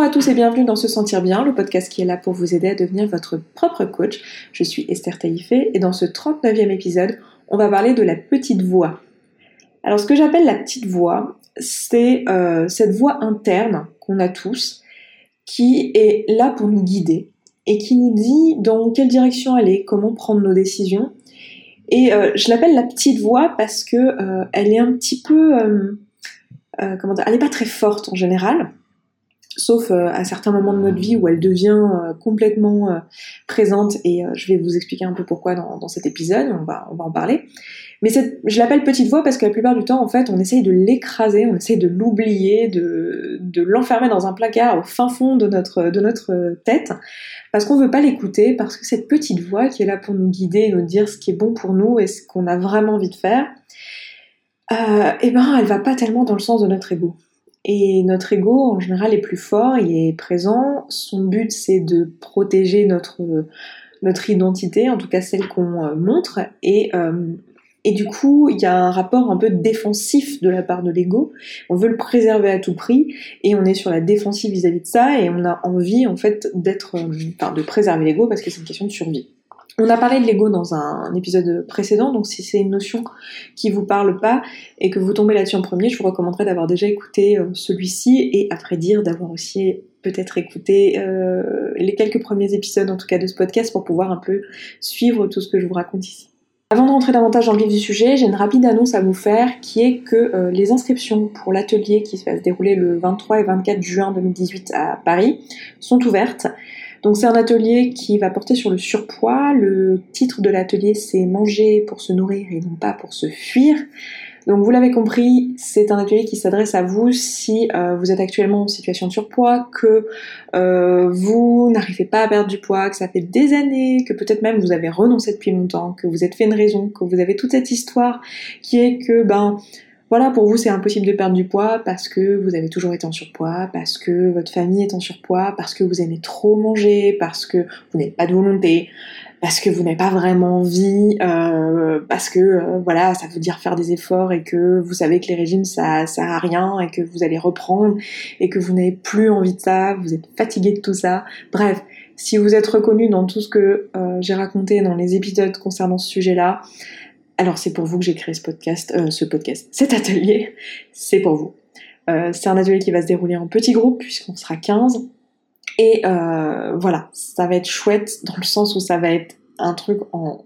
Bonjour à tous et bienvenue dans Se Sentir Bien, le podcast qui est là pour vous aider à devenir votre propre coach. Je suis Esther Taïfé et dans ce 39e épisode, on va parler de la petite voix. Alors ce que j'appelle la petite voix, c'est euh, cette voix interne qu'on a tous, qui est là pour nous guider et qui nous dit dans quelle direction aller, comment prendre nos décisions. Et euh, je l'appelle la petite voix parce que euh, elle est un petit peu, comment dire, elle n'est pas très forte en général sauf euh, à certains moments de notre vie où elle devient euh, complètement euh, présente et je vais vous expliquer un peu pourquoi dans, cet épisode, on va, on va en parler. Mais je l'appelle petite voix parce que la plupart du temps, en fait, on essaye de l'écraser, on essaye de l'oublier, de, de l'enfermer dans un placard au fin fond de notre, de notre tête, parce qu'on veut pas l'écouter, parce que cette petite voix qui est là pour nous guider, nous dire ce qui est bon pour nous et ce qu'on a vraiment envie de faire, eh ben, elle va pas tellement dans le sens de notre ego. Et notre ego, en général, est plus fort, il est présent. Son but, c'est de protéger notre, notre identité, en tout cas celle qu'on euh, montre. Et, euh, et du coup, il y a un rapport un peu défensif de la part de l'ego. On veut le préserver à tout prix et on est sur la défensive vis-à-vis de ça et on a envie, en fait, d'être, euh, enfin, de préserver l'ego parce que c'est une question de survie. On a parlé de l'ego dans un, épisode précédent, donc si c'est une notion qui vous parle pas et que vous tombez là-dessus en premier, je vous recommanderais d'avoir déjà écouté euh, celui-ci et vrai dire d'avoir aussi peut-être écouté euh, les quelques premiers épisodes en tout cas de ce podcast pour pouvoir un peu suivre tout ce que je vous raconte ici. Avant de rentrer davantage dans le vif du sujet, j'ai une rapide annonce à vous faire qui est que euh, les inscriptions pour l'atelier qui va se dérouler le 23 et 24 juin 2018 à Paris sont ouvertes. Donc c'est un atelier qui va porter sur le surpoids. Le titre de l'atelier c'est manger pour se nourrir et non pas pour se fuir. Donc vous l'avez compris, c'est un atelier qui s'adresse à vous si euh, vous êtes actuellement en situation de surpoids, que euh, vous n'arrivez pas à perdre du poids, que ça fait des années, que peut-être même vous avez renoncé depuis longtemps, que vous êtes fait une raison, que vous avez toute cette histoire qui est que ben voilà, pour vous, c'est impossible de perdre du poids parce que vous avez toujours été en surpoids, parce que votre famille est en surpoids, parce que vous aimez trop manger, parce que vous n'avez pas de volonté, parce que vous n'avez pas vraiment envie, euh, parce que euh, voilà, ça veut dire faire des efforts et que vous savez que les régimes ça sert à rien et que vous allez reprendre et que vous n'avez plus envie de ça, vous êtes fatigué de tout ça. Bref, si vous êtes reconnu dans tout ce que euh, j'ai raconté dans les épisodes concernant ce sujet-là, alors c'est pour vous que j'ai créé ce podcast, euh, ce podcast, cet atelier, c'est pour vous. Euh, c'est un atelier qui va se dérouler en petits groupes puisqu'on sera 15. Et euh, voilà, ça va être chouette dans le sens où ça va être un truc en,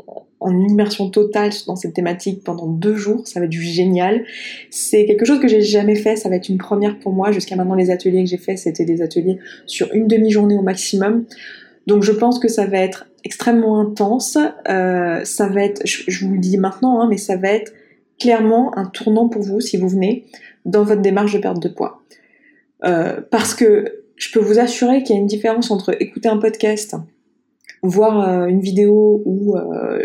immersion totale dans cette thématique pendant deux jours, ça va être du génial. C'est quelque chose que j'ai jamais fait, ça va être une première pour moi. Jusqu'à maintenant, les ateliers que j'ai faits, c'était des ateliers sur une demi-journée au maximum. Donc je pense que ça va être extrêmement intense. Euh, ça va être, je, vous le dis maintenant, hein, mais ça va être clairement un tournant pour vous si vous venez dans votre démarche de perte de poids. Euh, parce que je peux vous assurer qu'il y a une différence entre écouter un podcast, voir euh, une vidéo ou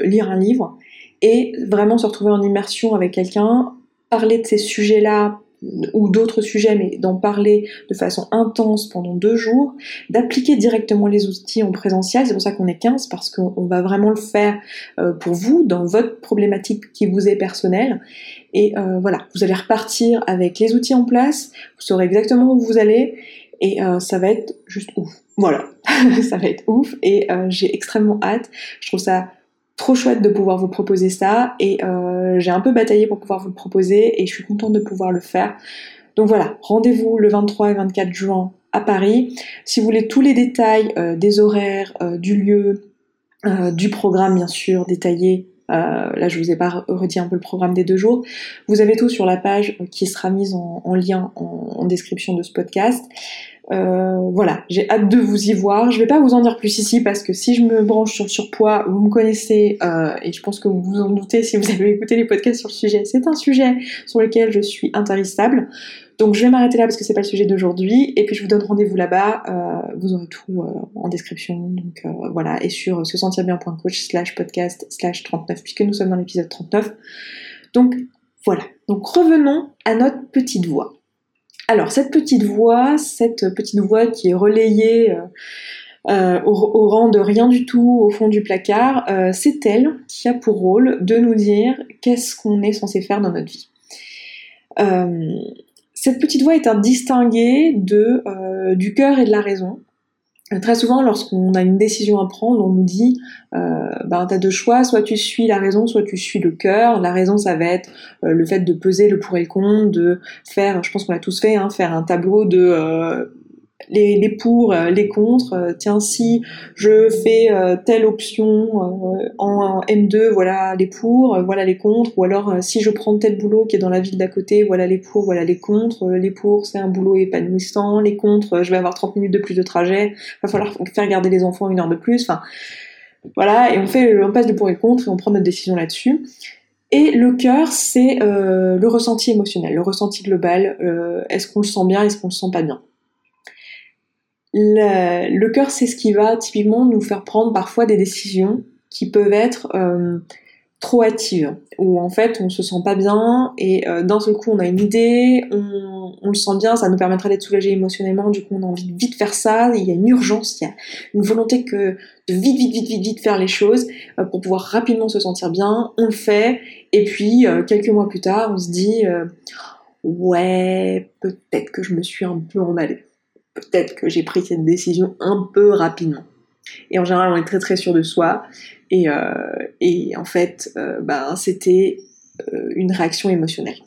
lire un livre et vraiment se retrouver en immersion avec quelqu'un, parler de ces sujets-là ou d'autres sujets, mais d'en parler de façon intense pendant deux jours, d'appliquer directement les outils en présentiel, c'est pour ça qu'on est 15, parce qu'on va vraiment le faire euh, pour vous, dans votre problématique qui vous est personnelle, et euh, voilà, vous allez repartir avec les outils en place, vous saurez exactement où vous allez, et euh, ça va être juste ouf. Voilà, ça va être ouf, et j'ai extrêmement hâte, je trouve ça trop chouette de pouvoir vous proposer ça et euh, j'ai un peu bataillé pour pouvoir vous le proposer et je suis contente de pouvoir le faire. Donc voilà, rendez-vous le 23 et 24 juin à Paris. Si vous voulez tous les détails euh, des horaires, euh, du lieu, du programme bien sûr détaillé, là je vous ai pas redit un peu le programme des deux jours, vous avez tout sur la page qui sera mise en, lien en, description de ce podcast. Euh, voilà, j'ai hâte de vous y voir. Je vais pas vous en dire plus ici parce que si je me branche sur surpoids, vous me connaissez euh, et je pense que vous vous en doutez si vous avez écouté les podcasts sur le sujet. C'est un sujet sur lequel je suis intarissable. Donc je vais m'arrêter là parce que c'est pas le sujet d'aujourd'hui et puis je vous donne rendez-vous là-bas. Euh, vous aurez tout en description. Donc voilà et sur se sentir bien.coach slash podcast slash 39 puisque nous sommes dans l'épisode 39. Donc voilà. Donc revenons à notre petite voix. Alors cette petite voix, cette petite voix qui est relayée euh, euh, au, rang de rien du tout au fond du placard, euh, c'est elle qui a pour rôle de nous dire qu'est-ce qu'on est censé faire dans notre vie. Cette petite voix est un distingué de, euh, du cœur et de la raison. Très souvent, lorsqu'on a une décision à prendre, on nous dit, euh, ben, t'as deux choix, soit tu suis la raison, soit tu suis le cœur. La raison, ça va être euh, le fait de peser le pour et le contre, de faire, je pense qu'on l'a tous fait, hein, faire un tableau de euh, les, pour, euh, les contre. Euh, tiens, si je fais euh, telle option en M2, voilà les pour, voilà les contre. Ou alors, si je prends tel boulot qui est dans la ville d'à côté, voilà les pour, voilà les contre. Les pour, c'est un boulot épanouissant. Les contre, je vais avoir 30 minutes de plus de trajet. Va falloir faire garder les enfants une heure de plus. Enfin, voilà. Et on fait, on passe du pour et contre et on prend notre décision là-dessus. Et le cœur, c'est le ressenti émotionnel, le ressenti global. est-ce qu'on le sent bien, est-ce qu'on le sent pas bien? Le, le cœur, c'est ce qui va typiquement nous faire prendre parfois des décisions qui peuvent être euh, trop hâtives, où en fait on se sent pas bien et euh, d'un seul coup on a une idée, on, on le sent bien, ça nous permettra d'être soulagé émotionnellement, du coup on a envie de vite faire ça, il y a une urgence, il y a une volonté que de vite vite vite vite vite faire les choses euh, pour pouvoir rapidement se sentir bien, on le fait et puis euh, quelques mois plus tard on se dit ouais peut-être que je me suis un peu emballée peut-être que j'ai pris cette décision un peu rapidement. Et en général, on est très très sûr de soi. Et, euh, en fait, euh, ben, c'était euh, une réaction émotionnelle.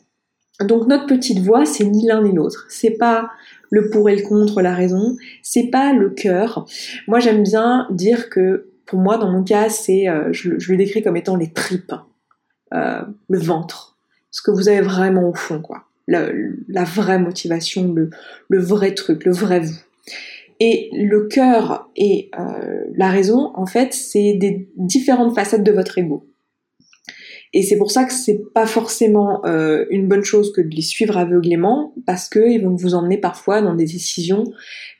Donc notre petite voix, c'est ni l'un ni l'autre. C'est pas le pour et le contre, la raison. C'est pas le cœur. Moi, j'aime bien dire que pour moi, dans mon cas, c'est, je, je, le décris comme étant les tripes, le ventre, ce que vous avez vraiment au fond, quoi la, vraie motivation, le, vrai truc, le vrai vous. Et le cœur et euh, la raison, en fait, c'est des différentes facettes de votre ego. Et c'est pour ça que c'est pas forcément euh, une bonne chose que de les suivre aveuglément, parce qu'ils vont vous emmener parfois dans des décisions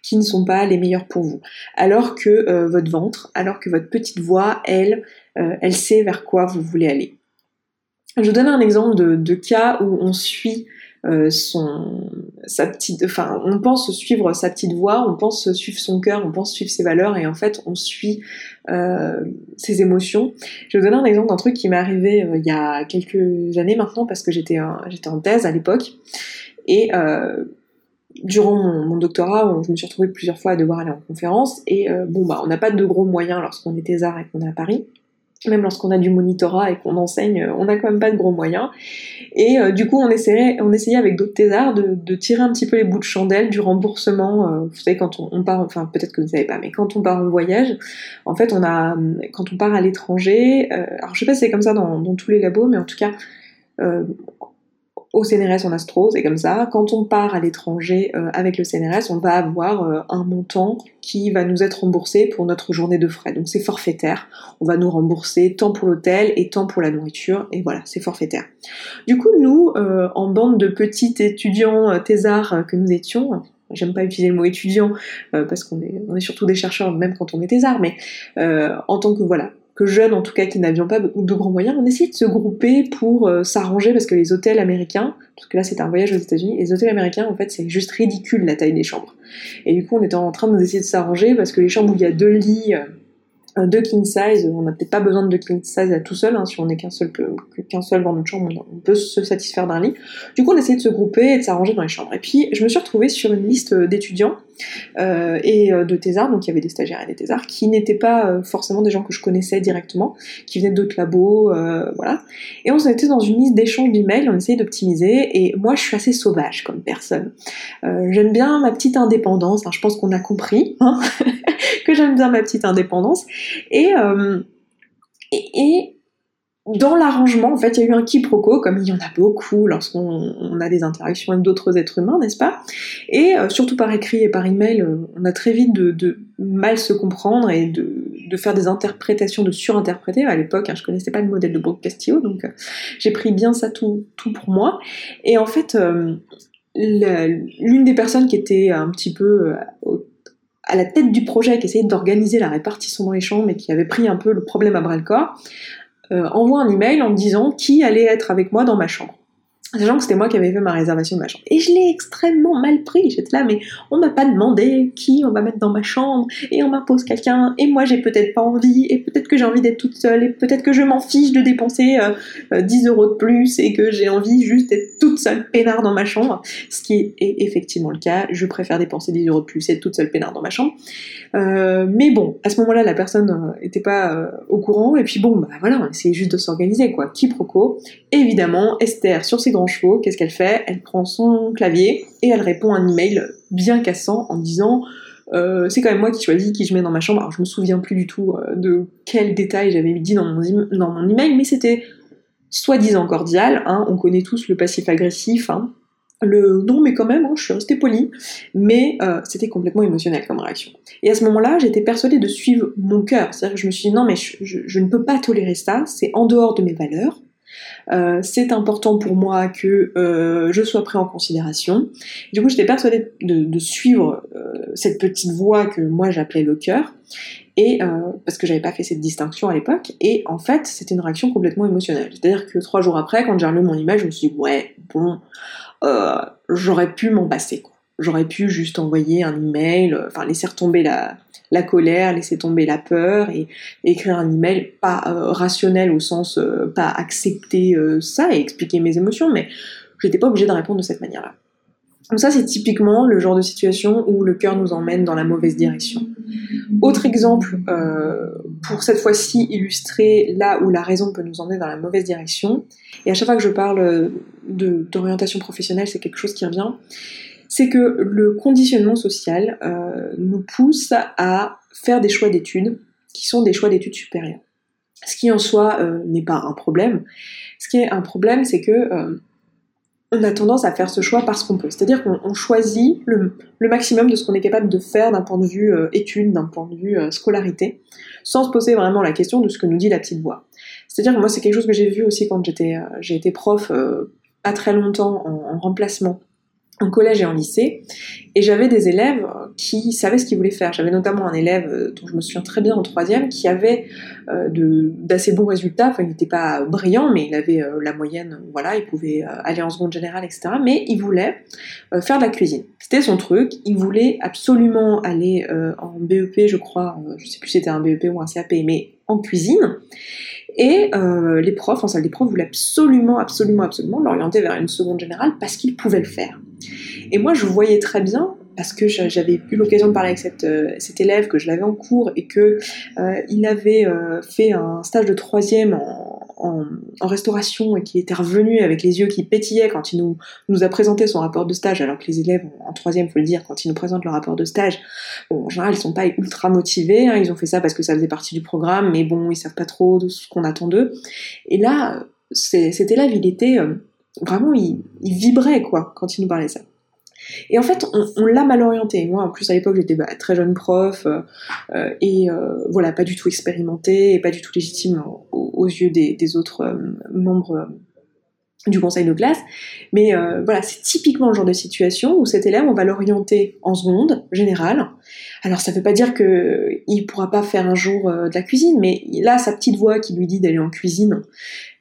qui ne sont pas les meilleures pour vous. Alors que euh, votre ventre, alors que votre petite voix, elle, elle sait vers quoi vous voulez aller. Je vous donne un exemple de, cas où on suit son sa petite enfin on pense suivre sa petite voix on pense suivre son cœur on pense suivre ses valeurs et en fait on suit euh, ses émotions. Je vais vous donner un exemple d'un truc qui m'est arrivé euh, il y a quelques années maintenant parce que j'étais j'étais en thèse à l'époque. Et durant mon, doctorat, je me suis retrouvée plusieurs fois à devoir aller en conférence. Et bon bah on n'a pas de gros moyens lorsqu'on est thésard et qu'on est à Paris même lorsqu'on a du monitorat et qu'on enseigne, on n'a quand même pas de gros moyens. Et euh, du coup, on essayait, on essayait avec d'autres thésards de, de, tirer un petit peu les bouts de chandelle du remboursement. Euh, vous savez, quand on, on, part, enfin peut-être que vous ne savez pas, mais quand on part en voyage, en fait, on a, quand on part à l'étranger, euh, alors je sais pas si c'est comme ça dans, dans, tous les labos, mais en tout cas, au CNRS, on a Astro, c'est comme ça. Quand on part à l'étranger euh, avec le CNRS, on va avoir euh, un montant qui va nous être remboursé pour notre journée de frais. Donc c'est forfaitaire. On va nous rembourser tant pour l'hôtel et tant pour la nourriture. Et voilà, c'est forfaitaire. Du coup, nous, euh, en bande de petits étudiants thésards que nous étions, j'aime pas utiliser le mot étudiant parce qu'on est, on est surtout des chercheurs même quand on est thésard, mais en tant que voilà que jeunes en tout cas qui n'avions pas de grands moyens, on essayait de se grouper pour euh, s'arranger parce que les hôtels américains, parce que là c'était un voyage aux États-Unis, les hôtels américains en fait c'est juste ridicule la taille des chambres. Et du coup on était en train d'essayer de s'arranger parce que les chambres où il y a deux lits euh, de king size, on n'a peut-être pas besoin de king size à tout seul, hein, si on n'est qu'un seul, qu'un seul dans notre chambre, on peut se satisfaire d'un lit. Du coup, on essayait de se grouper et de s'arranger dans les chambres. Et puis, je me suis retrouvée sur une liste d'étudiants euh, et euh, de thésards, donc il y avait des stagiaires et des thésards, qui n'étaient pas euh, forcément des gens que je connaissais directement, qui venaient d'autres labos, voilà. Et on s'était dans une liste d'échanges d'emails, on essayait d'optimiser, et moi, je suis assez sauvage comme personne. j'aime bien ma petite indépendance, je pense qu'on a compris, hein que j'aime bien ma petite indépendance. Et, dans l'arrangement, en fait, il y a eu un quiproquo, comme il y en a beaucoup lorsqu'on a des interactions avec d'autres êtres humains, n'est-ce pas? Et euh, surtout par écrit et par email, euh, on a très vite de, mal se comprendre et de, faire des interprétations, de surinterpréter. À l'époque, hein, je connaissais pas le modèle de Brooke Castillo, donc j'ai pris bien ça tout, pour moi. Et en fait, l'une des personnes qui était un petit peu à la tête du projet, qui essayait d'organiser la répartition dans les chambres et qui avait pris un peu le problème à bras le corps, euh, envoie un email en me disant qui allait être avec moi dans ma chambre. Sachant que c'était moi qui avais fait ma réservation de ma chambre. Et je l'ai extrêmement mal pris. J'étais là, mais on m'a pas demandé qui on va mettre dans ma chambre, et on m'impose quelqu'un, et moi j'ai peut-être pas envie, et peut-être que j'ai envie d'être toute seule, et peut-être que je m'en fiche de dépenser 10 euh, euros de plus, et que j'ai envie juste d'être toute seule peinard dans ma chambre. Ce qui est effectivement le cas. Je préfère dépenser 10 euros de plus et être toute seule peinard dans ma chambre. Euh, mais bon, à ce moment-là, la personne n'était euh, pas au courant, et puis bon, bah voilà, on essayait juste de s'organiser, quoi. Quiproquo. Évidemment, Esther, sur ses grands chevaux, qu'est-ce qu'elle fait? Elle prend son clavier et elle répond un email bien cassant en disant euh, c'est quand même moi qui choisis qui je mets dans ma chambre. Alors je me souviens plus du tout euh, de quel détail j'avais dit dans mon, dans mon email, mais c'était soi-disant cordial. Hein, on connaît tous le passif agressif. Hein. Le non, mais quand même, hein, je suis restée polie, mais euh, c'était complètement émotionnel comme réaction. Et à ce moment-là, j'étais persuadée de suivre mon cœur. C'est-à-dire que je me suis dit non, mais je ne peux pas tolérer ça, c'est en dehors de mes valeurs. Euh, c'est important pour moi que euh, je sois pris en considération. Du coup, j'étais persuadée de, suivre euh, cette petite voix que moi j'appelais le cœur, et parce que j'avais pas fait cette distinction à l'époque. Et en fait, c'était une réaction complètement émotionnelle. C'est-à-dire que trois jours après, quand j'ai relu mon image, je me suis dit ouais, bon, j'aurais pu m'en passer. J'aurais pu juste envoyer un email, enfin laisser retomber la, la colère, laisser tomber la peur et, écrire un email pas euh, rationnel au sens euh, pas accepter euh, ça et expliquer mes émotions, mais j'étais pas obligée de répondre de cette manière-là. Donc ça, c'est typiquement le genre de situation où le cœur nous emmène dans la mauvaise direction. Autre exemple, pour cette fois-ci illustrer là où la raison peut nous emmener dans la mauvaise direction, et à chaque fois que je parle d'orientation professionnelle, c'est quelque chose qui revient, c'est que le conditionnement social euh, nous pousse à faire des choix d'études qui sont des choix d'études supérieures. Ce qui en soi euh, n'est pas un problème. Ce qui est un problème, c'est que euh, on a tendance à faire ce choix parce qu'on peut. C'est-à-dire qu'on choisit le, maximum de ce qu'on est capable de faire d'un point de vue études, d'un point de vue scolarité, sans se poser vraiment la question de ce que nous dit la petite voix. C'est-à-dire que moi, c'est quelque chose que j'ai vu aussi quand j'étais, été prof pas très longtemps en remplacement en collège et en lycée, et j'avais des élèves qui savaient ce qu'ils voulaient faire. J'avais notamment un élève euh, dont je me souviens très bien en troisième qui avait euh, d'assez bons résultats. Enfin, il n'était pas brillant, mais il avait euh, la moyenne. Voilà, il pouvait aller en seconde générale, etc. Mais il voulait faire de la cuisine. C'était son truc. Il voulait absolument aller en BEP, je crois. je sais plus si c'était un BEP ou un CAP, mais en cuisine. Et les profs, en salle des profs, voulaient absolument, absolument, absolument l'orienter vers une seconde générale parce qu'ils pouvaient le faire. Et moi, je voyais très bien, parce que j'avais eu l'occasion de parler avec cette, euh, cet élève, que je l'avais en cours, et que euh, il avait fait un stage de troisième en, restauration et qui était revenu avec les yeux qui pétillaient quand il nous, a présenté son rapport de stage, alors que les élèves en troisième, faut le dire, quand ils nous présentent leur rapport de stage, bon, en général, ils sont pas ultra motivés, hein, ils ont fait ça parce que ça faisait partie du programme, mais bon, ils savent pas trop ce qu'on attend d'eux. Et là, cet élève, il était euh, vraiment, il, vibrait quoi quand il nous parlait ça. Et en fait, on, l'a mal orienté. Moi, en plus, à l'époque, j'étais bah, très jeune prof euh, euh, et euh, voilà, pas du tout expérimentée et pas du tout légitime aux, yeux des, autres membres du conseil de classe. Mais voilà, c'est typiquement le genre de situation où cet élève, on va l'orienter en seconde générale. Alors, ça ne veut pas dire qu'il ne pourra pas faire un jour de la cuisine, mais là, sa petite voix qui lui dit d'aller en cuisine,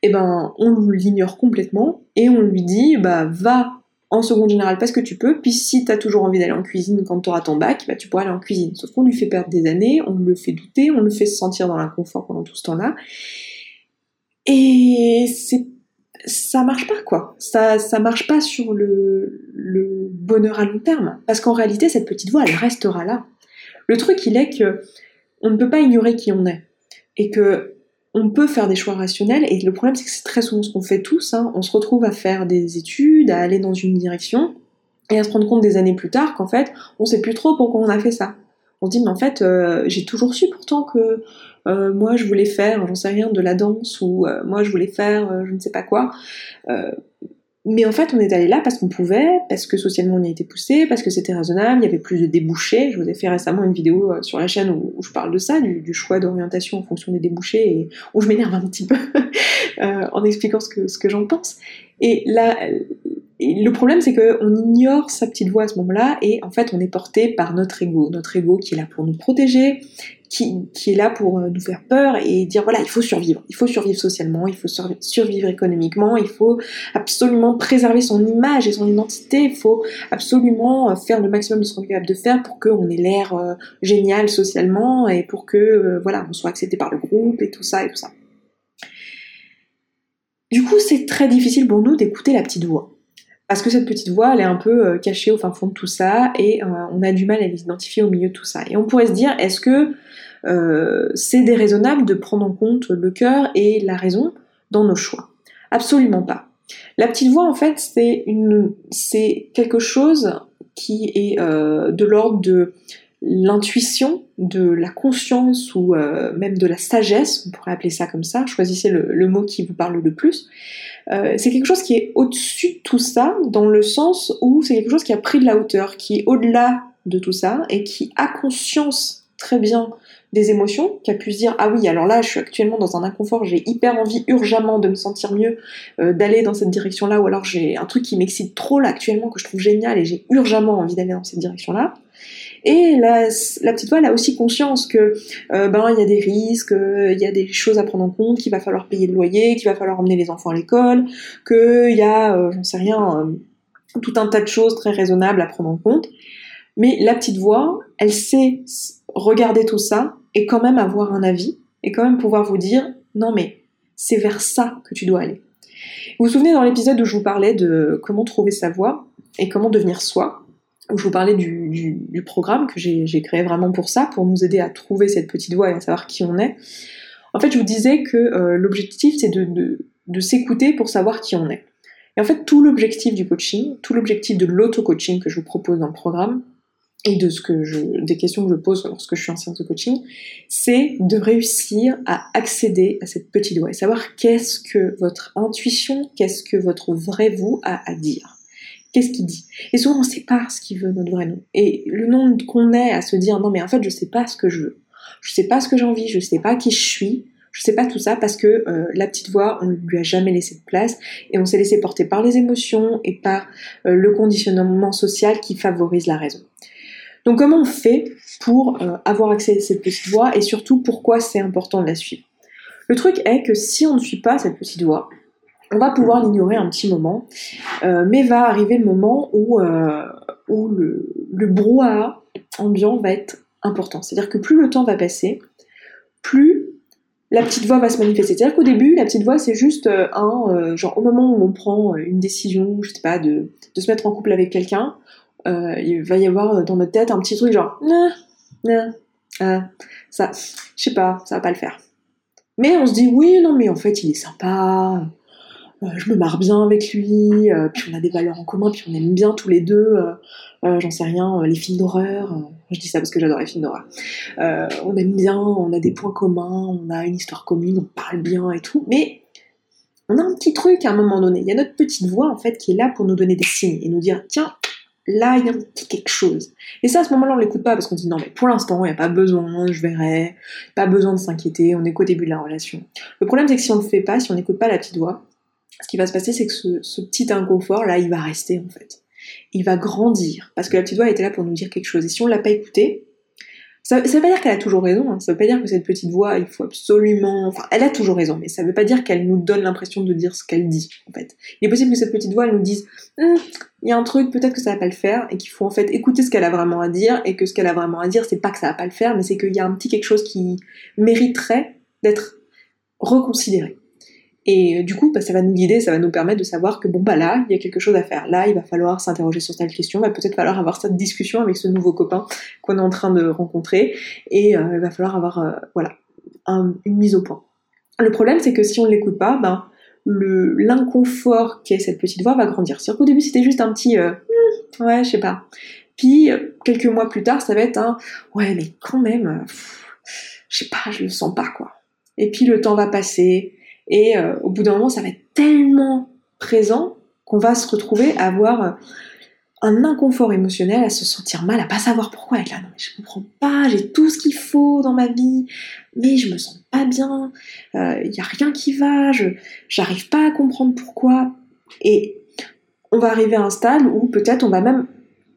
eh ben, on l'ignore complètement et on lui dit, bah, va en seconde générale parce que tu peux, puis si tu as toujours envie d'aller en cuisine quand tu auras ton bac, bah, tu pourras aller en cuisine. Sauf qu'on lui fait perdre des années, on le fait douter, on le fait se sentir dans l'inconfort pendant tout ce temps-là. Et c'est ça marche pas quoi. Ça ça marche pas sur le, bonheur à long terme parce qu'en réalité cette petite voix elle restera là. Le truc il est que on ne peut pas ignorer qui on est et que on peut faire des choix rationnels et le problème c'est que c'est très souvent ce qu'on fait tous. Hein. On se retrouve à faire des études, à aller dans une direction et à se rendre compte des années plus tard qu'en fait on sait plus trop pourquoi on a fait ça. On se dit mais en fait euh, j'ai toujours su pourtant que euh, moi je voulais faire, j'en sais rien, de la danse ou euh, moi je voulais faire je ne sais pas quoi. Mais en fait, on est allé là parce qu'on pouvait, parce que socialement on y été poussé, parce que c'était raisonnable, il y avait plus de débouchés. Je vous ai fait récemment une vidéo euh, sur la chaîne où, je parle de ça, du, choix d'orientation en fonction des débouchés, et où je m'énerve un petit peu euh, en expliquant ce que j'en pense. Et là, le problème, c'est qu'on ignore sa petite voix à ce moment-là, et en fait, on est porté par notre ego, notre ego qui est là pour nous protéger, qui, est là pour nous faire peur et dire voilà, il faut survivre, il faut survivre socialement, il faut survivre économiquement, il faut absolument préserver son image et son identité, il faut absolument faire le maximum de ce qu'on est capable de faire pour qu'on ait l'air génial socialement et pour que voilà, on soit accepté par le groupe et tout ça et tout ça. Du coup, c'est très difficile pour nous d'écouter la petite voix. Parce que cette petite voix, elle est un peu euh, cachée au fin fond de tout ça, et euh, on a du mal à l'identifier au milieu de tout ça. Et on pourrait se dire, est-ce que euh, c'est déraisonnable de prendre en compte le cœur et la raison dans nos choix Absolument pas. La petite voix, en fait, c'est quelque chose qui est de l'ordre de l'intuition, de la conscience ou euh, même de la sagesse, on pourrait appeler ça comme ça, choisissez le, mot qui vous parle le plus, euh, c'est quelque chose qui est au-dessus de tout ça, dans le sens où c'est quelque chose qui a pris de la hauteur, qui est au-delà de tout ça, et qui a conscience très bien des émotions, qui a pu se dire ah oui alors là je suis actuellement dans un inconfort, j'ai hyper envie urgemment de me sentir mieux, euh, d'aller dans cette direction là, ou alors j'ai un truc qui m'excite trop là actuellement que je trouve génial et j'ai urgemment envie d'aller dans cette direction là. Et la, la petite voix, elle a aussi conscience que euh, ben il y a des risques, il y a des choses à prendre en compte, qu'il va falloir payer le loyer, qu'il va falloir emmener les enfants à l'école, qu'il y a, euh, j'en sais rien, tout un tas de choses très raisonnables à prendre en compte. Mais la petite voix, elle sait regarder tout ça et quand même avoir un avis et quand même pouvoir vous dire non mais c'est vers ça que tu dois aller. Vous vous souvenez dans l'épisode où je vous parlais de comment trouver sa voix et comment devenir soi où je vous parlais du, programme que j'ai créé vraiment pour ça, pour nous aider à trouver cette petite voix et à savoir qui on est. En fait, je vous disais que euh, l'objectif, c'est de, de, s'écouter pour savoir qui on est. Et en fait, tout l'objectif du coaching, tout l'objectif de l'auto-coaching que je vous propose dans le programme, et de ce que je, des questions que je pose lorsque je suis en séance de coaching, c'est de réussir à accéder à cette petite voix et savoir qu'est-ce que votre intuition, qu'est-ce que votre vrai vous a à dire. Qu'est-ce qu'il dit? Et souvent, on ne sait pas ce qu'il veut, notre vrai nom. Et le nom qu'on est à se dire, non, mais en fait, je sais pas ce que je veux. Je sais pas ce que j'ai envie, je sais pas qui je suis, je sais pas tout ça parce que euh, la petite voix, on ne lui a jamais laissé de place et on s'est laissé porter par les émotions et par euh, le conditionnement social qui favorise la raison. Donc comment on fait pour euh, avoir accès à cette petite voix et surtout pourquoi c'est important de la suivre? Le truc est que si on ne suit pas cette petite voix, on va pouvoir l'ignorer un petit moment, euh, mais va arriver le moment où, euh, le, brouhaha ambiant va être important. C'est-à-dire que plus le temps va passer, plus la petite voix va se manifester. C'est-à-dire qu'au début, la petite voix, c'est juste un, genre au moment où on prend une décision, je sais pas, de se mettre en couple avec quelqu'un, il va y avoir dans notre tête un petit truc genre, ça, je sais pas, ça va pas le faire. Mais on se dit, oui, non, mais en fait, il est sympa, euh, je me marre bien avec lui, euh, puis on a des valeurs en commun, puis on aime bien tous les deux, euh, j'en sais rien, les films d'horreur, je dis ça parce que j'adore les films d'horreur. on aime bien, on a des points communs, on a une histoire commune, on parle bien et tout, mais on a un petit truc à un moment donné. Il y a notre petite voix en fait qui est là pour nous donner des signes et nous dire tiens, là il y a un petit quelque chose. Et ça à ce moment-là on l'écoute pas parce qu'on dit non mais pour l'instant il n'y a pas besoin, je verrai, pas besoin de s'inquiéter, on est qu'au début de la relation. Le problème c'est que si on ne le fait pas, si on n'écoute pas la petite voix, ce qui va se passer, c'est que ce, petit inconfort, là, il va rester, en fait. Il va grandir, parce que la petite voix était là pour nous dire quelque chose. Et si on l'a pas écouté, ça, ne veut pas dire qu'elle a toujours raison, hein. ça veut pas dire que cette petite voix, il faut absolument... Enfin, elle a toujours raison, mais ça veut pas dire qu'elle nous donne l'impression de dire ce qu'elle dit, en fait. Il est possible que cette petite voix, elle nous dise, hum, il y a un truc, peut-être que ça va pas le faire, et qu'il faut en fait écouter ce qu'elle a vraiment à dire, et que ce qu'elle a vraiment à dire, c'est pas que ça va pas le faire, mais c'est qu'il y a un petit quelque chose qui mériterait d'être reconsidéré. Et euh, du coup, bah, ça va nous guider, ça va nous permettre de savoir que bon, bah là, il y a quelque chose à faire. Là, il va falloir s'interroger sur telle question, il va peut-être falloir avoir cette discussion avec ce nouveau copain qu'on est en train de rencontrer, et euh, il va falloir avoir, euh, voilà, une mise au point. Le problème, c'est que si on ne l'écoute pas, ben, le, l'inconfort qu'est cette petite voix va grandir. C'est-à-dire qu'au début, c'était juste un petit, ouais, je sais pas. Puis, quelques mois plus tard, ça va être un, ouais, mais quand même, je sais pas, je le sens pas, quoi. Et puis, le temps va passer, et euh, au bout d'un moment, ça va être tellement présent qu'on va se retrouver à avoir euh, un inconfort émotionnel, à se sentir mal, à pas savoir pourquoi, être là, non mais je comprends pas, j'ai tout ce qu'il faut dans ma vie, mais je me sens pas bien, il euh, y a rien qui va, je j'arrive pas à comprendre pourquoi, et on va arriver à un stade où peut-être on va même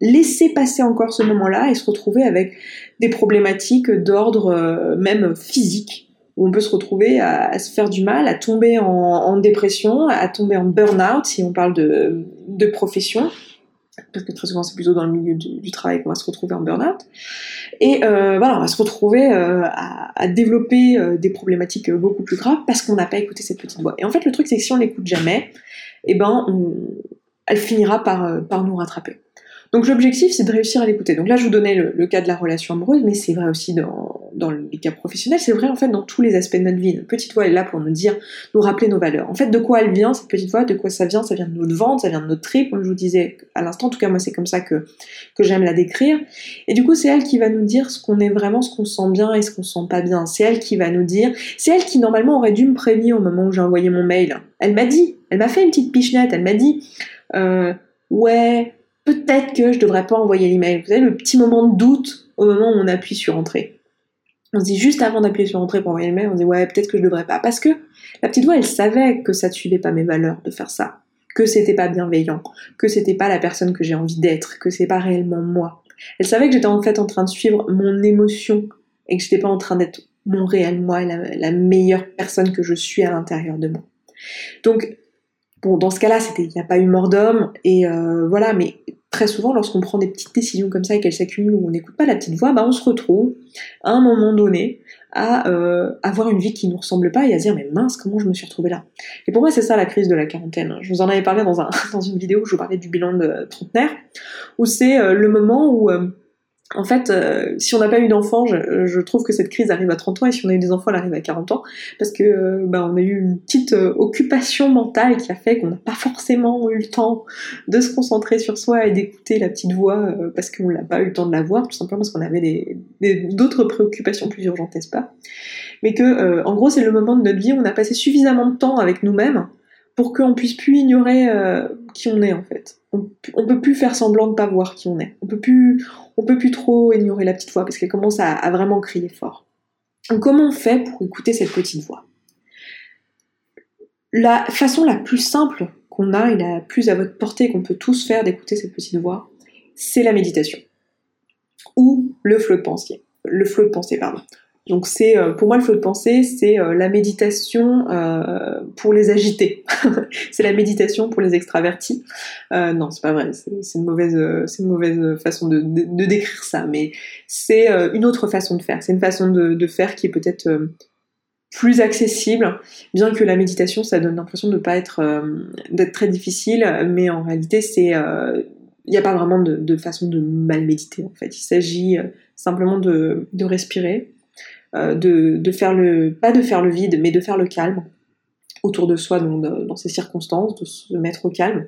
laisser passer encore ce moment-là et se retrouver avec des problématiques d'ordre même physique, où on peut se retrouver à, se faire du mal, à tomber en, dépression, à tomber en burn-out si on parle de, profession, parce que très souvent c'est plutôt dans le milieu du, travail qu'on va se retrouver en burn-out. Et euh, voilà, on va se retrouver euh, à, développer euh, des problématiques beaucoup plus graves parce qu'on n'a pas écouté cette petite voix. Et en fait, le truc c'est que si on n'écoute jamais, eh ben, elle finira par nous rattraper. Donc l'objectif, c'est de réussir à l'écouter. Donc là, je vous donnais le, cas de la relation amoureuse, mais c'est vrai aussi dans, les cas professionnels, c'est vrai en fait dans tous les aspects de notre vie. Notre petite voix est là pour nous dire, nous rappeler nos valeurs. En fait, de quoi elle vient, cette petite voix, de quoi ça vient? Ça vient de notre ventre, ça vient de notre trip, comme je vous disais à l'instant. En tout cas, moi, c'est comme ça que, que j'aime la décrire. Et du coup, c'est elle qui va nous dire ce qu'on est vraiment, ce qu'on sent bien et ce qu'on sent pas bien. C'est elle qui va nous dire, c'est elle qui normalement aurait dû me prévenir au moment où j'ai envoyé mon mail. Elle m'a dit, elle m'a fait une petite pichenette, elle m'a dit, euh, ouais, peut-être que je devrais pas envoyer l'email. Vous savez, le petit moment de doute au moment où on appuie sur entrée. On se dit juste avant d'appuyer sur entrée pour envoyer l'email, on se dit ouais, peut-être que je devrais pas. Parce que la petite voix, elle savait que ça ne suivait pas mes valeurs de faire ça. Que c'était pas bienveillant. Que c'était pas la personne que j'ai envie d'être. Que c'est pas réellement moi. Elle savait que j'étais en fait en train de suivre mon émotion et que j'étais pas en train d'être mon réel moi la meilleure personne que je suis à l'intérieur de moi. Donc, Dans ce cas-là, il n'y a pas eu mort d'homme, et euh, voilà, mais très souvent, lorsqu'on prend des petites décisions comme ça et qu'elles s'accumulent, où on n'écoute pas la petite voix, bah, on se retrouve, à un moment donné, à euh, avoir une vie qui ne nous ressemble pas et à se dire, mais mince, comment je me suis retrouvée là? Et pour moi, c'est ça la crise de la quarantaine. Je vous en avais parlé dans, un, dans une vidéo où je vous parlais du bilan de trentenaire, où c'est euh, le moment où en fait, euh, si on n'a pas eu d'enfants, je, trouve que cette crise arrive à 30 ans, et si on a eu des enfants, elle arrive à 40 ans, parce que euh, bah, on a eu une petite euh, occupation mentale qui a fait qu'on n'a pas forcément eu le temps de se concentrer sur soi et d'écouter la petite voix, parce qu'on n'a pas eu le temps de la voir, tout simplement parce qu'on avait d'autres préoccupations plus urgentes, n'est-ce pas? Mais que, en gros, c'est le moment de notre vie où on a passé suffisamment de temps avec nous-mêmes pour qu'on puisse plus ignorer qui on est en fait. On, on peut plus faire semblant de pas voir qui on est. On peut plus, on peut plus trop ignorer la petite voix parce qu'elle commence à, vraiment crier fort. comment on fait pour écouter cette petite voix? La façon la plus simple qu'on a et la plus à votre portée qu'on peut tous faire d'écouter cette petite voix, c'est la méditation ou le flot de pensée. Le flot de. Donc c'est euh, pour moi le flot de pensée, c'est euh, la méditation euh, pour les agités. c'est la méditation pour les extravertis. non, c'est pas vrai. C'est une mauvaise, c'est une mauvaise façon de, de, décrire ça, mais c'est une autre façon de faire. C'est une façon de, de, faire qui est peut-être plus accessible, bien que la méditation, ça donne l'impression de pas être d'être très difficile, mais en réalité, c'est il n'y a pas vraiment de, de, façon de mal méditer en fait. Il s'agit simplement de, de respirer, euh, de, faire le, pas de faire le vide, mais de faire le calme autour de soi dans, ces circonstances, de se mettre au calme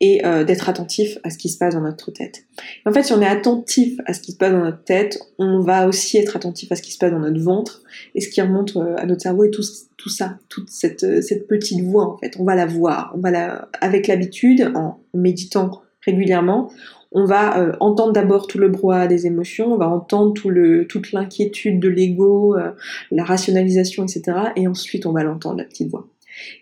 et euh, d'être attentif à ce qui se passe dans notre tête. en fait, si on est attentif à ce qui se passe dans notre tête, on va aussi être attentif à ce qui se passe dans notre ventre et ce qui remonte euh, à notre cerveau et tout, tout ça, toute cette, cette petite voix en fait. On va la voir, on va la, avec l'habitude, en méditant régulièrement, on va euh, entendre d'abord tout le brouhaha des émotions, on va entendre tout le, toute l'inquiétude de l'ego, euh, la rationalisation, etc. Et ensuite, on va l'entendre, la petite voix.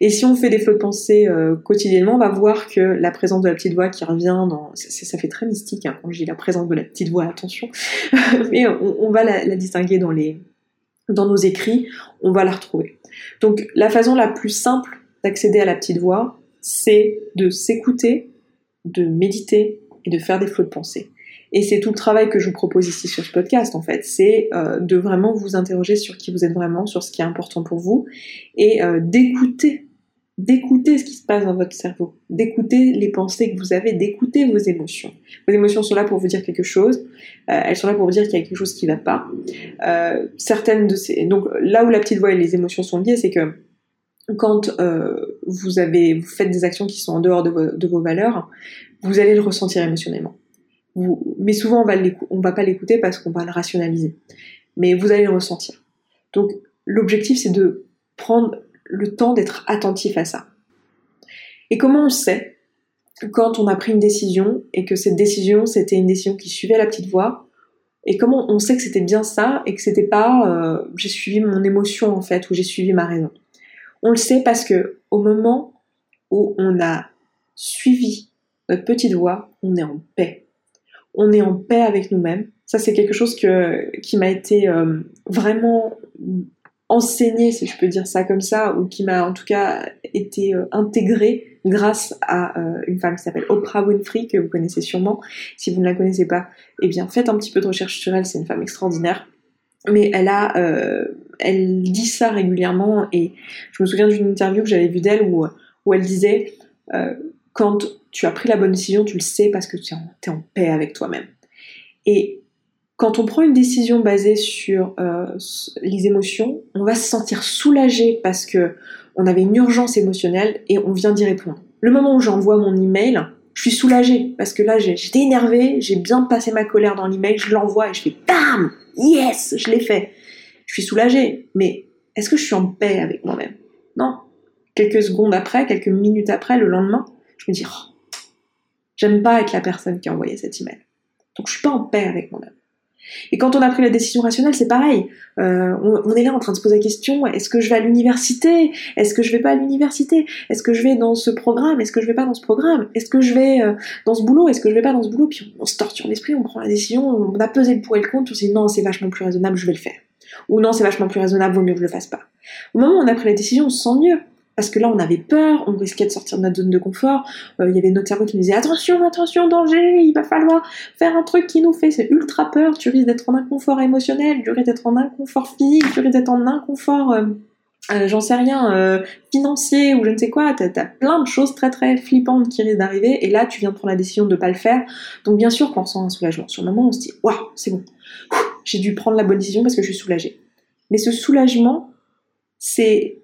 Et si on fait des flots de pensée euh, quotidiennement, on va voir que la présence de la petite voix qui revient dans... Ça, fait très mystique hein, quand je dis la présence de la petite voix, attention. Mais on, va la, la, distinguer dans, les, dans nos écrits, on va la retrouver. Donc la façon la plus simple d'accéder à la petite voix, c'est de s'écouter, de méditer et de faire des flots de pensée. Et c'est tout le travail que je vous propose ici sur ce podcast, en fait. C'est euh, de vraiment vous interroger sur qui vous êtes vraiment, sur ce qui est important pour vous, et euh, d'écouter, d'écouter ce qui se passe dans votre cerveau, d'écouter les pensées que vous avez, d'écouter vos émotions. Vos émotions sont là pour vous dire quelque chose, euh, elles sont là pour vous dire qu'il y a quelque chose qui ne va pas. certaines de ces... Donc là où la petite voix et les émotions sont liées, c'est que quand vous avez vous faites des actions qui sont en dehors de vos valeurs, vous allez le ressentir émotionnellement. mais souvent, on va on va pas l'écouter parce qu'on va le rationaliser. Mais vous allez le ressentir. Donc, l'objectif, c'est de prendre le temps d'être attentif à ça. Et comment on sait quand on a pris une décision et que cette décision, c'était une décision qui suivait la petite voix? Et comment on sait que c'était bien ça et que c'était pas euh, j'ai suivi mon émotion en fait ou j'ai suivi ma raison? On le sait parce que au moment où on a suivi notre petite voix, on est en paix. on est en paix avec nous-mêmes. Ça, c'est quelque chose qui m'a été euh, vraiment enseigné, si je peux dire ça comme ça, ou qui m'a en tout cas été euh, intégré grâce à euh, une femme qui s'appelle Oprah Winfrey, que vous connaissez sûrement. Si vous ne la connaissez pas, eh bien faites un petit peu de recherche sur elle, c'est une femme extraordinaire. Mais elle a, elle dit ça régulièrement, et je me souviens d'une interview que j'avais vue d'elle où, elle disait quand tu as pris la bonne décision, tu le sais parce que tu es en paix avec toi-même. Et quand on prend une décision basée sur euh, les émotions, on va se sentir soulagé parce que on avait une urgence émotionnelle et on vient d'y répondre. Le moment où j'envoie mon email, je suis soulagée parce que là j'étais énervée, j'ai bien passé ma colère dans l'email, je l'envoie et je fais BAM Yes Je l'ai fait. Je suis soulagée, mais est-ce que je suis en paix avec moi-même? Non. Quelques secondes après, quelques minutes après, le lendemain, je me dis oh, j'aime pas être la personne qui a envoyé cet email. Donc je suis pas en paix avec moi-même. Et quand on a pris la décision rationnelle, c'est pareil. Euh, on, est là en train de se poser la question est-ce que je vais à l'université? Est-ce que je vais pas à l'université? Est-ce que je vais dans ce programme? Est-ce que je vais pas dans ce programme? Est-ce que je vais euh, dans ce boulot? Est-ce que je vais pas dans ce boulot? Puis on, se torture l'esprit, on prend la décision, on a pesé le pour et le contre, on se dit non, c'est vachement plus raisonnable, je vais le faire. Ou non, c'est vachement plus raisonnable, vaut mieux que je le fasse pas. Au moment où on a pris la décision, on se sent mieux. Parce que là, on avait peur, on risquait de sortir de notre zone de confort. Euh, il y avait notre cerveau qui nous disait attention, attention, danger, il va falloir faire un truc qui nous fait c'est ultra peur. Tu risques d'être en inconfort émotionnel, tu risques d'être en inconfort physique, tu risques d'être en inconfort, euh, euh, j'en sais rien, financier ou je ne sais quoi. T'as as plein de choses très très flippantes qui risquent d'arriver. Et là, tu viens de prendre la décision de ne pas le faire. Donc bien sûr qu'on ressent un soulagement. Sur le moment, on se dit waouh, c'est bon, j'ai dû prendre la bonne décision parce que je suis soulagée. Mais ce soulagement, c'est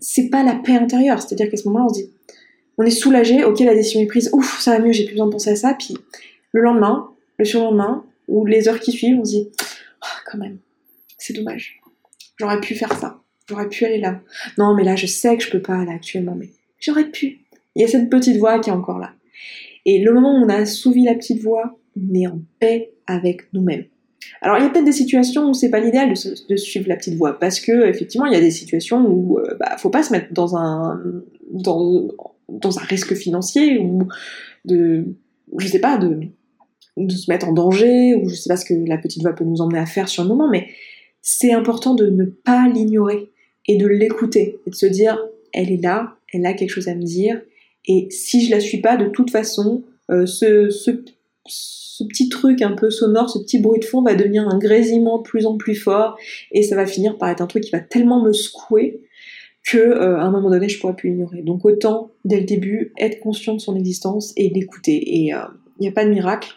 c'est pas la paix intérieure. C'est-à-dire qu'à ce moment-là, on se dit, on est soulagé, ok, la décision est prise, ouf, ça va mieux, j'ai plus besoin de penser à ça. Puis le lendemain, le surlendemain, ou les heures qui suivent, on se dit, oh, quand même, c'est dommage. J'aurais pu faire ça. J'aurais pu aller là. Non, mais là, je sais que je peux pas là actuellement, mais j'aurais pu. Il y a cette petite voix qui est encore là. Et le moment où on a assouvi la petite voix, on est en paix avec nous-mêmes. Alors il y a peut-être des situations où c'est pas l'idéal de, suivre la petite voie parce que effectivement il y a des situations où euh, bah, faut pas se mettre dans un dans, un risque financier ou de je sais pas de se mettre en danger ou je sais pas ce que la petite voix peut nous emmener à faire sur le moment mais c'est important de ne pas l'ignorer et de l'écouter et de se dire elle est là elle a quelque chose à me dire et si je la suis pas de toute façon euh, ce ce petit truc un peu sonore, ce petit bruit de fond va devenir un grésillement de plus en plus fort et ça va finir par être un truc qui va tellement me secouer que euh, à un moment donné je pourrais plus l'ignorer. Donc autant dès le début être conscient de son existence et l'écouter. Et il euh, n'y a pas de miracle.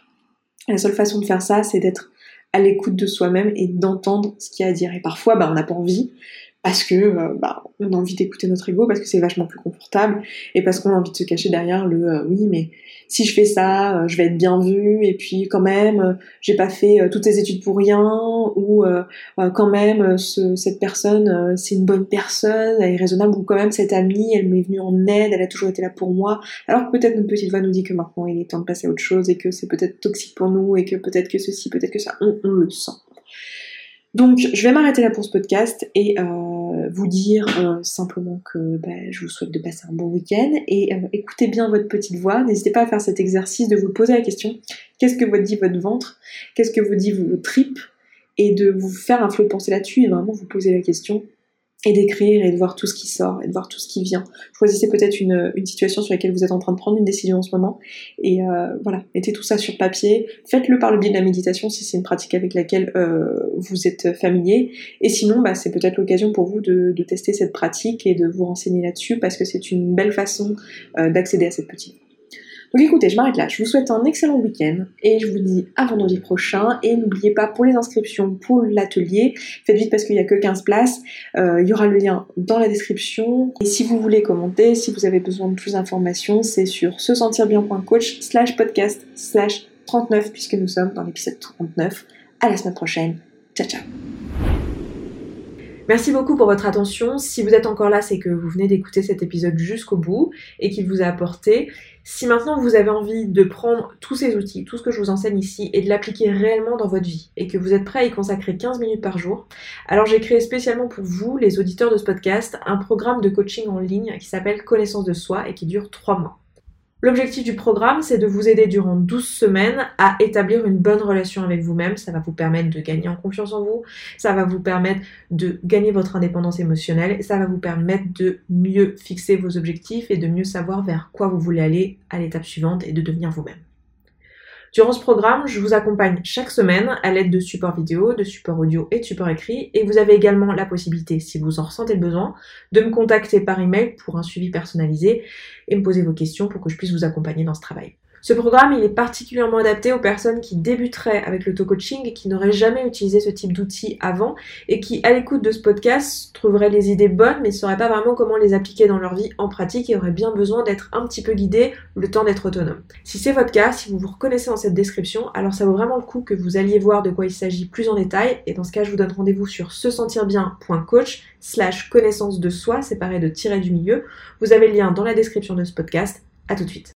La seule façon de faire ça, c'est d'être à l'écoute de soi-même et d'entendre ce qu'il y a à dire. Et parfois, bah, on n'a pas envie, parce que euh, bah, on a envie d'écouter notre ego, parce que c'est vachement plus confortable, et parce qu'on a envie de se cacher derrière le euh, oui, mais si je fais ça, euh, je vais être bien vu, et puis quand même, j'ai pas fait toutes ces études pour rien, ou quand même, cette personne, c'est une bonne personne, elle est raisonnable, ou quand même cette amie, elle m'est venue en aide, elle a toujours été là pour moi, alors que peut-être notre petite voix nous dit que maintenant il est temps de passer à autre chose, et que c'est peut-être toxique pour nous, et que peut-être que ceci, peut-être que ça, on, on le sent. Donc, je vais m'arrêter là pour ce podcast et euh, vous dire euh, simplement que bah, je vous souhaite de passer un bon week-end et euh, écoutez bien votre petite voix. N'hésitez pas à faire cet exercice de vous poser la question qu'est-ce que vous dit votre ventre? Qu'est-ce que vous dit vos tripes? Et de vous faire un flot de pensée là-dessus et vraiment vous poser la question et d'écrire et de voir tout ce qui sort et de voir tout ce qui vient. Choisissez peut-être une, situation sur laquelle vous êtes en train de prendre une décision en ce moment et euh, voilà, mettez tout ça sur papier. Faites-le par le biais de la méditation si c'est une pratique avec laquelle euh, vous êtes familier. Et sinon, bah, c'est peut-être l'occasion pour vous de, de, tester cette pratique et de vous renseigner là-dessus parce que c'est une belle façon euh, d'accéder à cette petite donc écoutez, je m'arrête là. Je vous souhaite un excellent week-end et je vous dis à vendredi prochain. Et n'oubliez pas pour les inscriptions pour l'atelier, faites vite parce qu'il n'y a que 15 places. Euh, il y aura le lien dans la description. Et si vous voulez commenter, si vous avez besoin de plus d'informations, c'est sur se sentir bien.coach slash podcast slash 39 puisque nous sommes dans l'épisode 39. À la semaine prochaine. Ciao ciao Merci beaucoup pour votre attention. Si vous êtes encore là, c'est que vous venez d'écouter cet épisode jusqu'au bout et qu'il vous a apporté. Si maintenant vous avez envie de prendre tous ces outils, tout ce que je vous enseigne ici, et de l'appliquer réellement dans votre vie, et que vous êtes prêt à y consacrer 15 minutes par jour, alors j'ai créé spécialement pour vous, les auditeurs de ce podcast, un programme de coaching en ligne qui s'appelle Connaissance de soi et qui dure 3 mois. L'objectif du programme, c'est de vous aider durant 12 semaines à établir une bonne relation avec vous-même. Ça va vous permettre de gagner en confiance en vous, ça va vous permettre de gagner votre indépendance émotionnelle, ça va vous permettre de mieux fixer vos objectifs et de mieux savoir vers quoi vous voulez aller à l'étape suivante et de devenir vous-même. Durant ce programme, je vous accompagne chaque semaine à l'aide de supports vidéo, de supports audio et de supports écrits et vous avez également la possibilité, si vous en ressentez le besoin, de me contacter par email pour un suivi personnalisé et me poser vos questions pour que je puisse vous accompagner dans ce travail. Ce programme, il est particulièrement adapté aux personnes qui débuteraient avec l'auto-coaching et qui n'auraient jamais utilisé ce type d'outils avant et qui, à l'écoute de ce podcast, trouveraient les idées bonnes mais ne sauraient pas vraiment comment les appliquer dans leur vie en pratique et auraient bien besoin d'être un petit peu guidés le temps d'être autonome. Si c'est votre cas, si vous vous reconnaissez dans cette description, alors ça vaut vraiment le coup que vous alliez voir de quoi il s'agit plus en détail et dans ce cas, je vous donne rendez-vous sur se sentir bien.coach slash connaissance de soi séparé de tirer du milieu. Vous avez le lien dans la description de ce podcast. À tout de suite.